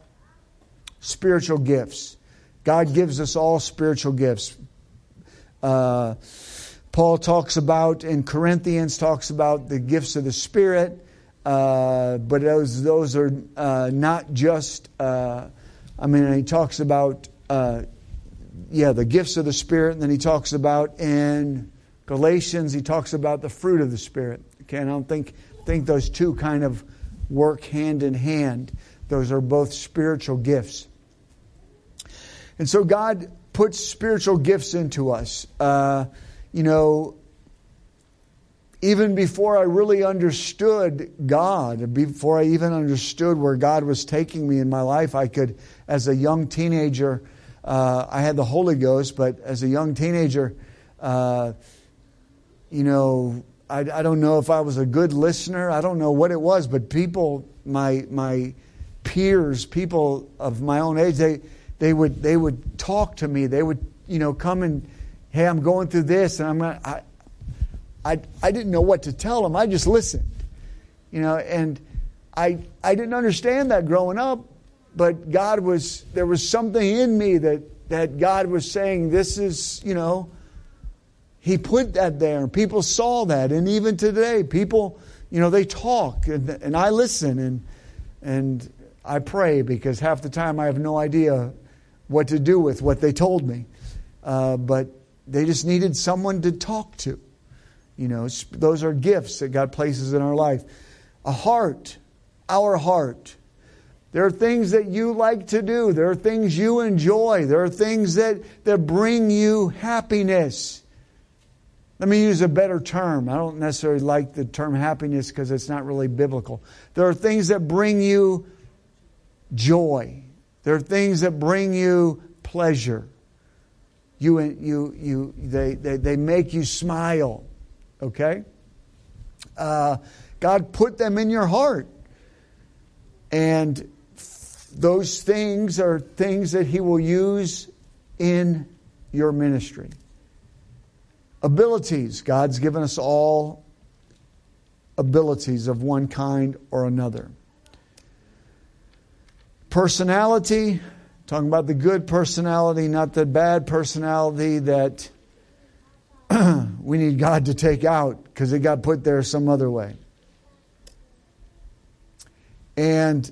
spiritual gifts. God gives us all spiritual gifts. Uh, Paul talks about in Corinthians talks about the gifts of the Spirit, uh, but those those are uh, not just. Uh, I mean, he talks about uh, yeah the gifts of the Spirit, and then he talks about in Galatians, he talks about the fruit of the Spirit. Okay, and I don't think, think those two kind of work hand in hand. Those are both spiritual gifts. And so God puts spiritual gifts into us. Uh, you know, even before I really understood God, before I even understood where God was taking me in my life, I could, as a young teenager, uh, I had the Holy Ghost, but as a young teenager, uh, you know, I, I don't know if I was a good listener. I don't know what it was, but people, my my peers, people of my own age, they they would they would talk to me. They would you know come and hey, I'm going through this, and I'm gonna, I, I I didn't know what to tell them. I just listened, you know, and I I didn't understand that growing up, but God was there was something in me that that God was saying this is you know he put that there, and people saw that. And even today, people, you know, they talk, and, and I listen, and, and I pray because half the time I have no idea what to do with what they told me. Uh, but they just needed someone to talk to. You know, those are gifts that God places in our life. A heart, our heart. There are things that you like to do. There are things you enjoy. There are things that, that bring you happiness. Let me use a better term. I don't necessarily like the term happiness because it's not really biblical. There are things that bring you joy. There are things that bring you pleasure. You, you, you, they, they, they make you smile. Okay? Uh, God put them in your heart. And those things are things that He will use in your ministry. Abilities. God's given us all abilities of one kind or another. Personality. Talking about the good personality, not the bad personality that [clears throat] we need God to take out because it got put there some other way. And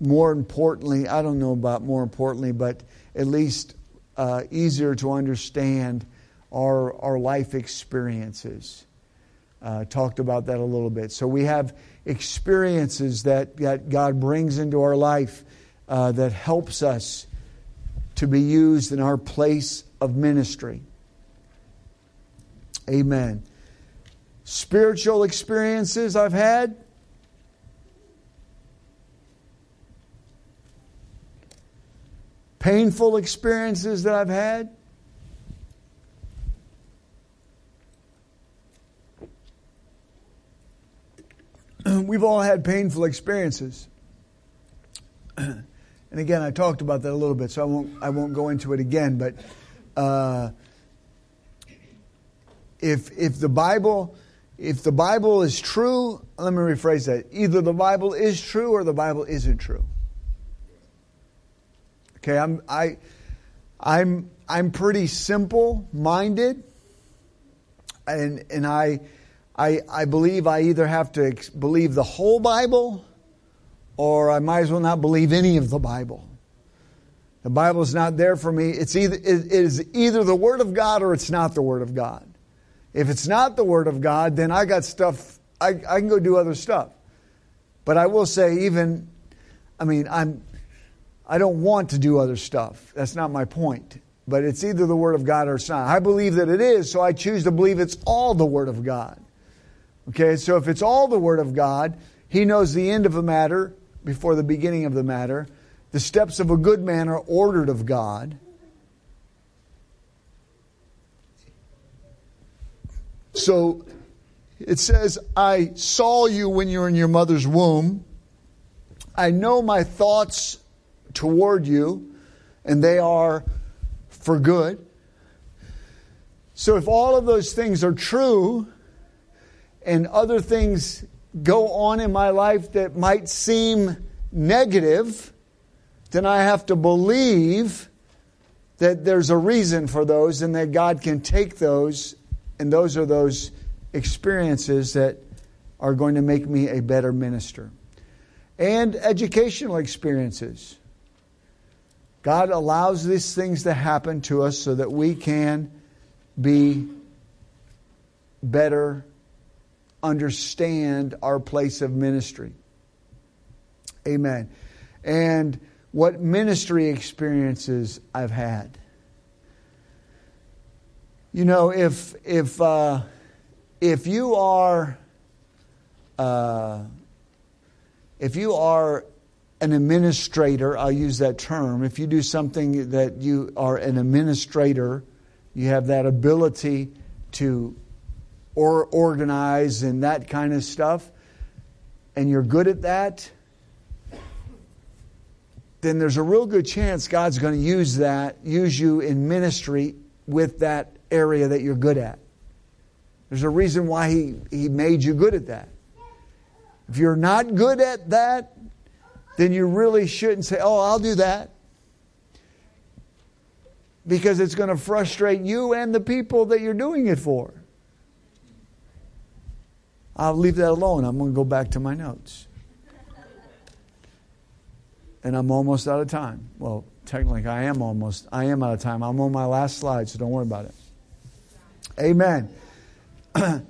more importantly, I don't know about more importantly, but at least uh, easier to understand our, our life experiences. Uh, talked about that a little bit. So we have experiences that, that God brings into our life uh, that helps us to be used in our place of ministry. Amen. Spiritual experiences I've had. Painful experiences that I've had. [clears throat] We've all had painful experiences. [clears throat] and again, I talked about that a little bit, so I won't, I won't go into it again. But uh, if, if the Bible if the Bible is true, let me rephrase that. Either the Bible is true or the Bible isn't true. Okay, I'm I I'm I'm pretty simple minded and and I I I believe I either have to ex- believe the whole Bible or I might as well not believe any of the Bible. The Bible is not there for me. It's either it is either the word of God or it's not the word of God. If it's not the Word of God, then I got stuff, I, I can go do other stuff. But I will say, even, I mean, I'm, I don't want to do other stuff. That's not my point. But it's either the Word of God or it's not. I believe that it is, so I choose to believe it's all the Word of God. Okay, so if it's all the Word of God, He knows the end of the matter before the beginning of the matter. The steps of a good man are ordered of God. So it says, I saw you when you were in your mother's womb. I know my thoughts toward you, and they are for good. So if all of those things are true, and other things go on in my life that might seem negative, then I have to believe that there's a reason for those and that God can take those and those are those experiences that are going to make me a better minister. And educational experiences. God allows these things to happen to us so that we can be better understand our place of ministry. Amen. And what ministry experiences I've had. You know, if if uh, if you are uh, if you are an administrator, I'll use that term. If you do something that you are an administrator, you have that ability to or organize and that kind of stuff, and you're good at that, then there's a real good chance God's going to use that, use you in ministry with that area that you're good at. There's a reason why he, he made you good at that. If you're not good at that, then you really shouldn't say, Oh, I'll do that. Because it's going to frustrate you and the people that you're doing it for. I'll leave that alone. I'm going to go back to my notes. And I'm almost out of time. Well, technically, I am almost. I am out of time. I'm on my last slide, so don't worry about it. Amen. [clears throat]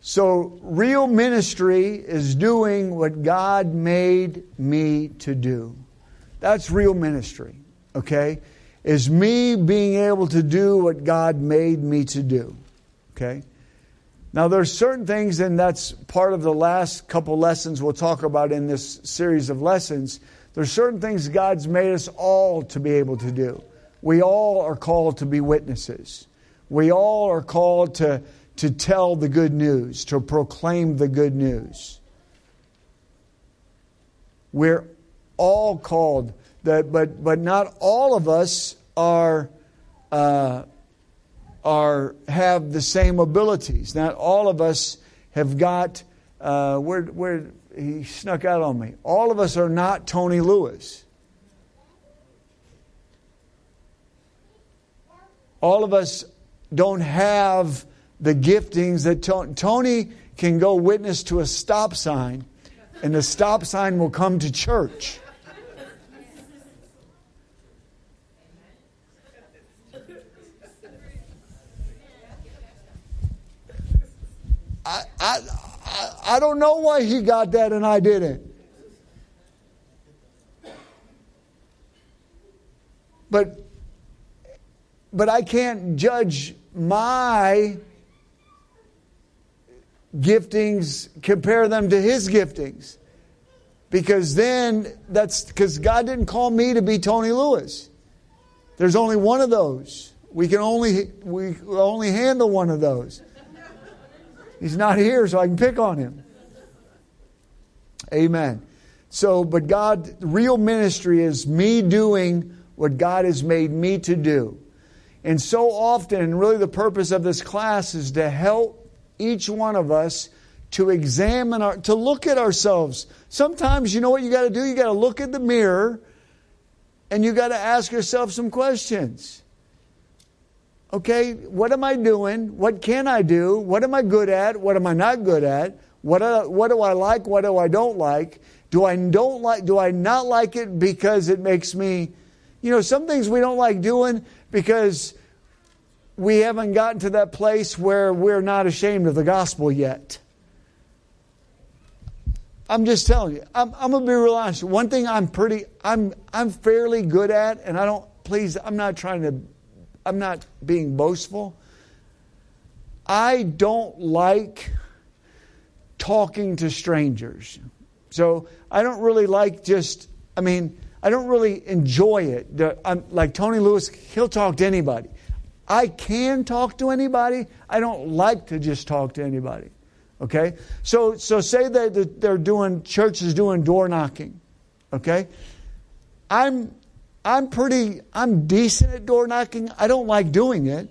so, real ministry is doing what God made me to do. That's real ministry, okay? Is me being able to do what God made me to do, okay? Now, there's certain things, and that's part of the last couple lessons we'll talk about in this series of lessons. There's certain things God's made us all to be able to do. We all are called to be witnesses. We all are called to to tell the good news, to proclaim the good news. We're all called that, but but not all of us are uh, are have the same abilities. Not all of us have got uh, where where he snuck out on me. All of us are not Tony Lewis. All of us don't have the giftings that Tony, Tony can go witness to a stop sign, and the stop sign will come to church. I, I, I don't know why he got that and I didn't. But but I can't judge my giftings, compare them to his giftings. Because then that's because God didn't call me to be Tony Lewis. There's only one of those. We can only we only handle one of those. He's not here, so I can pick on him. Amen. So, but God, real ministry is me doing what God has made me to do. And so often, and really the purpose of this class is to help each one of us to examine our, to look at ourselves. Sometimes, you know what you got to do? You got to look at the mirror and you got to ask yourself some questions. Okay, what am I doing? What can I do? What am I good at? What am I not good at? What, uh, what do I like? What do I don't like? Do I don't like? Do I not like it because it makes me, you know, some things we don't like doing because we haven't gotten to that place where we're not ashamed of the gospel yet. I'm just telling you. I'm, I'm gonna be real honest. One thing I'm pretty, I'm, I'm fairly good at, and I don't. Please, I'm not trying to I'm not being boastful. I don't like talking to strangers. So I don't really like just, I mean, I don't really enjoy it. Like Tony Lewis, he'll talk to anybody. I can talk to anybody. I don't like to just talk to anybody. Okay? So, so say that they're doing, church is doing door knocking. Okay? I'm I'm pretty, I'm decent at door knocking. I don't like doing it.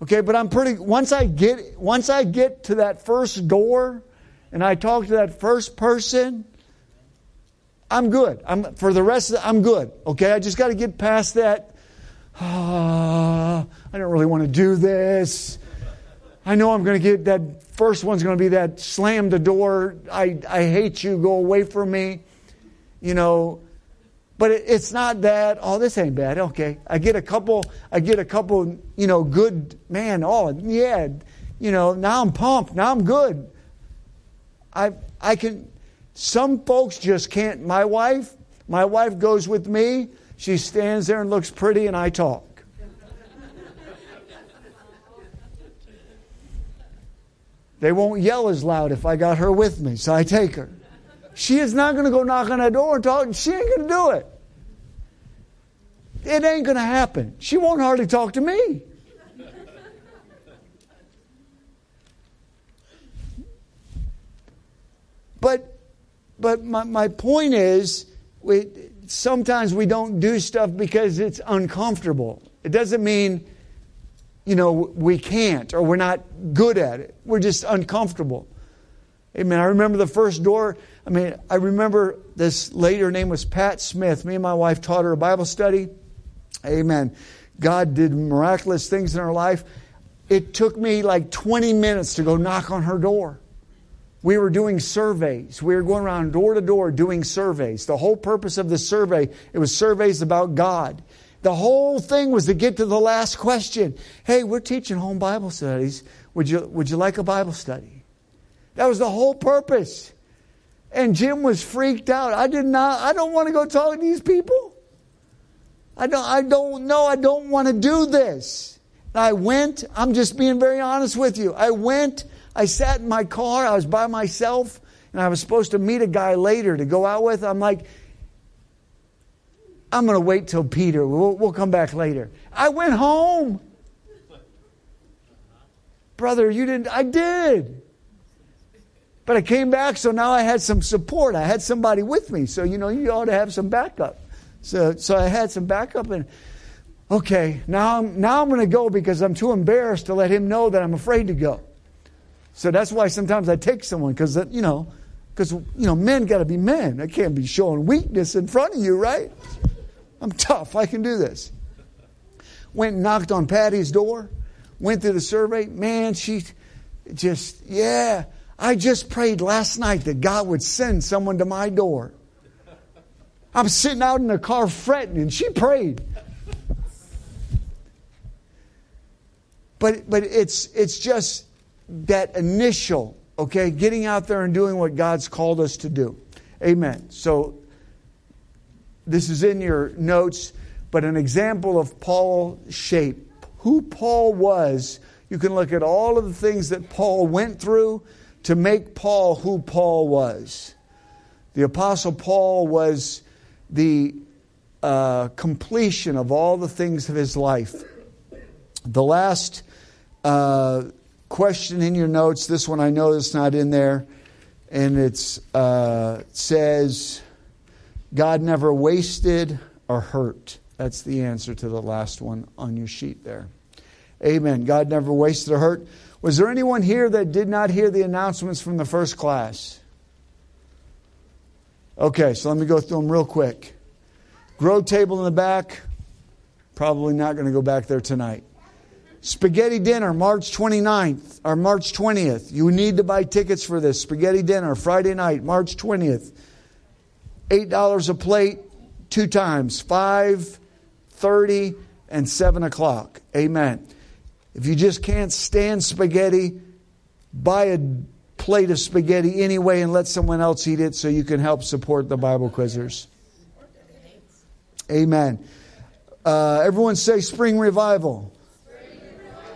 Okay, but I'm pretty, once I get, once I get to that first door and I talk to that first person, I'm good. I'm, for the rest of the, I'm good. Okay, I just got to get past that. Ah, I don't really want to do this. I know I'm going to get that first one's going to be that slam the door. I, I hate you. Go away from me. You know, but it's not that, oh, this ain't bad. Okay. I get a couple, I get a couple, you know, good, man, oh, yeah, you know, now I'm pumped. Now I'm good. I, I can, some folks just can't. My wife, my wife goes with me. She stands there and looks pretty, and I talk. They won't yell as loud if I got her with me, so I take her. She is not going to go knock on that door and talk. She ain't going to do it. It ain't going to happen. She won't hardly talk to me. But, but my, my point is, we, sometimes we don't do stuff because it's uncomfortable. It doesn't mean, you know, we can't or we're not good at it. We're just uncomfortable. Amen. I remember the first door. I mean, I remember this lady, her name was Pat Smith. Me and my wife taught her a Bible study. Amen. God did miraculous things in her life. It took me like 20 minutes to go knock on her door. We were doing surveys. We were going around door to door doing surveys. The whole purpose of the survey, it was surveys about God. The whole thing was to get to the last question. Hey, we're teaching home Bible studies. Would you, would you like a Bible study? That was the whole purpose. And Jim was freaked out. I did not, I don't want to go talk to these people. I don't, I don't know. I don't want to do this. And I went, I'm just being very honest with you. I went, I sat in my car, I was by myself, and I was supposed to meet a guy later to go out with. I'm like, I'm going to wait till Peter. We'll, we'll come back later. I went home. Brother, you didn't. I did. But I came back, so now I had some support. I had somebody with me. So, you know, you ought to have some backup. So, so I had some backup and okay, now I'm, now I'm going to go because I'm too embarrassed to let him know that I'm afraid to go. So that's why sometimes I take someone because, you know, because, you know, men got to be men. I can't be showing weakness in front of you, right? I'm tough. I can do this. Went and knocked on Patty's door. Went through the survey. Man, she just, yeah. I just prayed last night that God would send someone to my door. I'm sitting out in the car fretting, and she prayed. But, but it's, it's just that initial, okay, getting out there and doing what God's called us to do. Amen. So, this is in your notes, but an example of Paul's shape. Who Paul was, you can look at all of the things that Paul went through to make Paul who Paul was. The Apostle Paul was the uh, completion of all the things of his life. The last uh, question in your notes, this one I know it's not in there, and it's, uh, it says, God never wasted or hurt. That's the answer to the last one on your sheet there. Amen. God never wasted or hurt. Was there anyone here that did not hear the announcements from the first class? Okay, so let me go through them real quick. Grow table in the back. Probably not going to go back there tonight. Spaghetti dinner, March 29th or March 20th. You need to buy tickets for this. Spaghetti dinner, Friday night, March 20th. $8 a plate, two times, 5, 30, and 7 o'clock. Amen. If you just can't stand spaghetti, buy a plate of spaghetti anyway and let someone else eat it so you can help support the Bible quizzers. Amen. Uh, everyone say spring revival.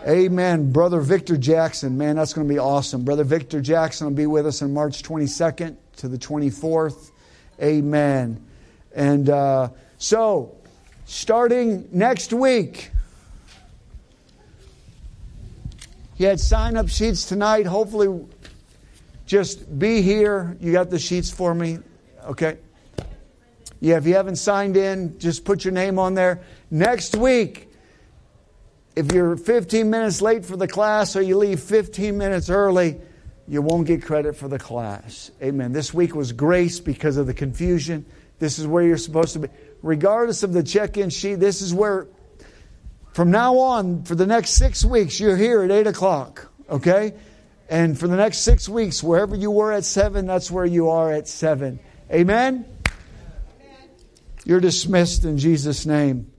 Amen. Brother Victor Jackson, man, that's going to be awesome. Brother Victor Jackson will be with us on March 22nd to the 24th. Amen. And uh, so, starting next week, you had sign up sheets tonight. Hopefully, just be here. You got the sheets for me? Okay. Yeah, if you haven't signed in, just put your name on there. Next week, if you're 15 minutes late for the class or you leave 15 minutes early, you won't get credit for the class. Amen. This week was grace because of the confusion. This is where you're supposed to be. Regardless of the check in sheet, this is where, from now on, for the next six weeks, you're here at 8 o'clock. Okay? And for the next six weeks, wherever you were at 7, that's where you are at 7. Amen? Amen. You're dismissed in Jesus' name.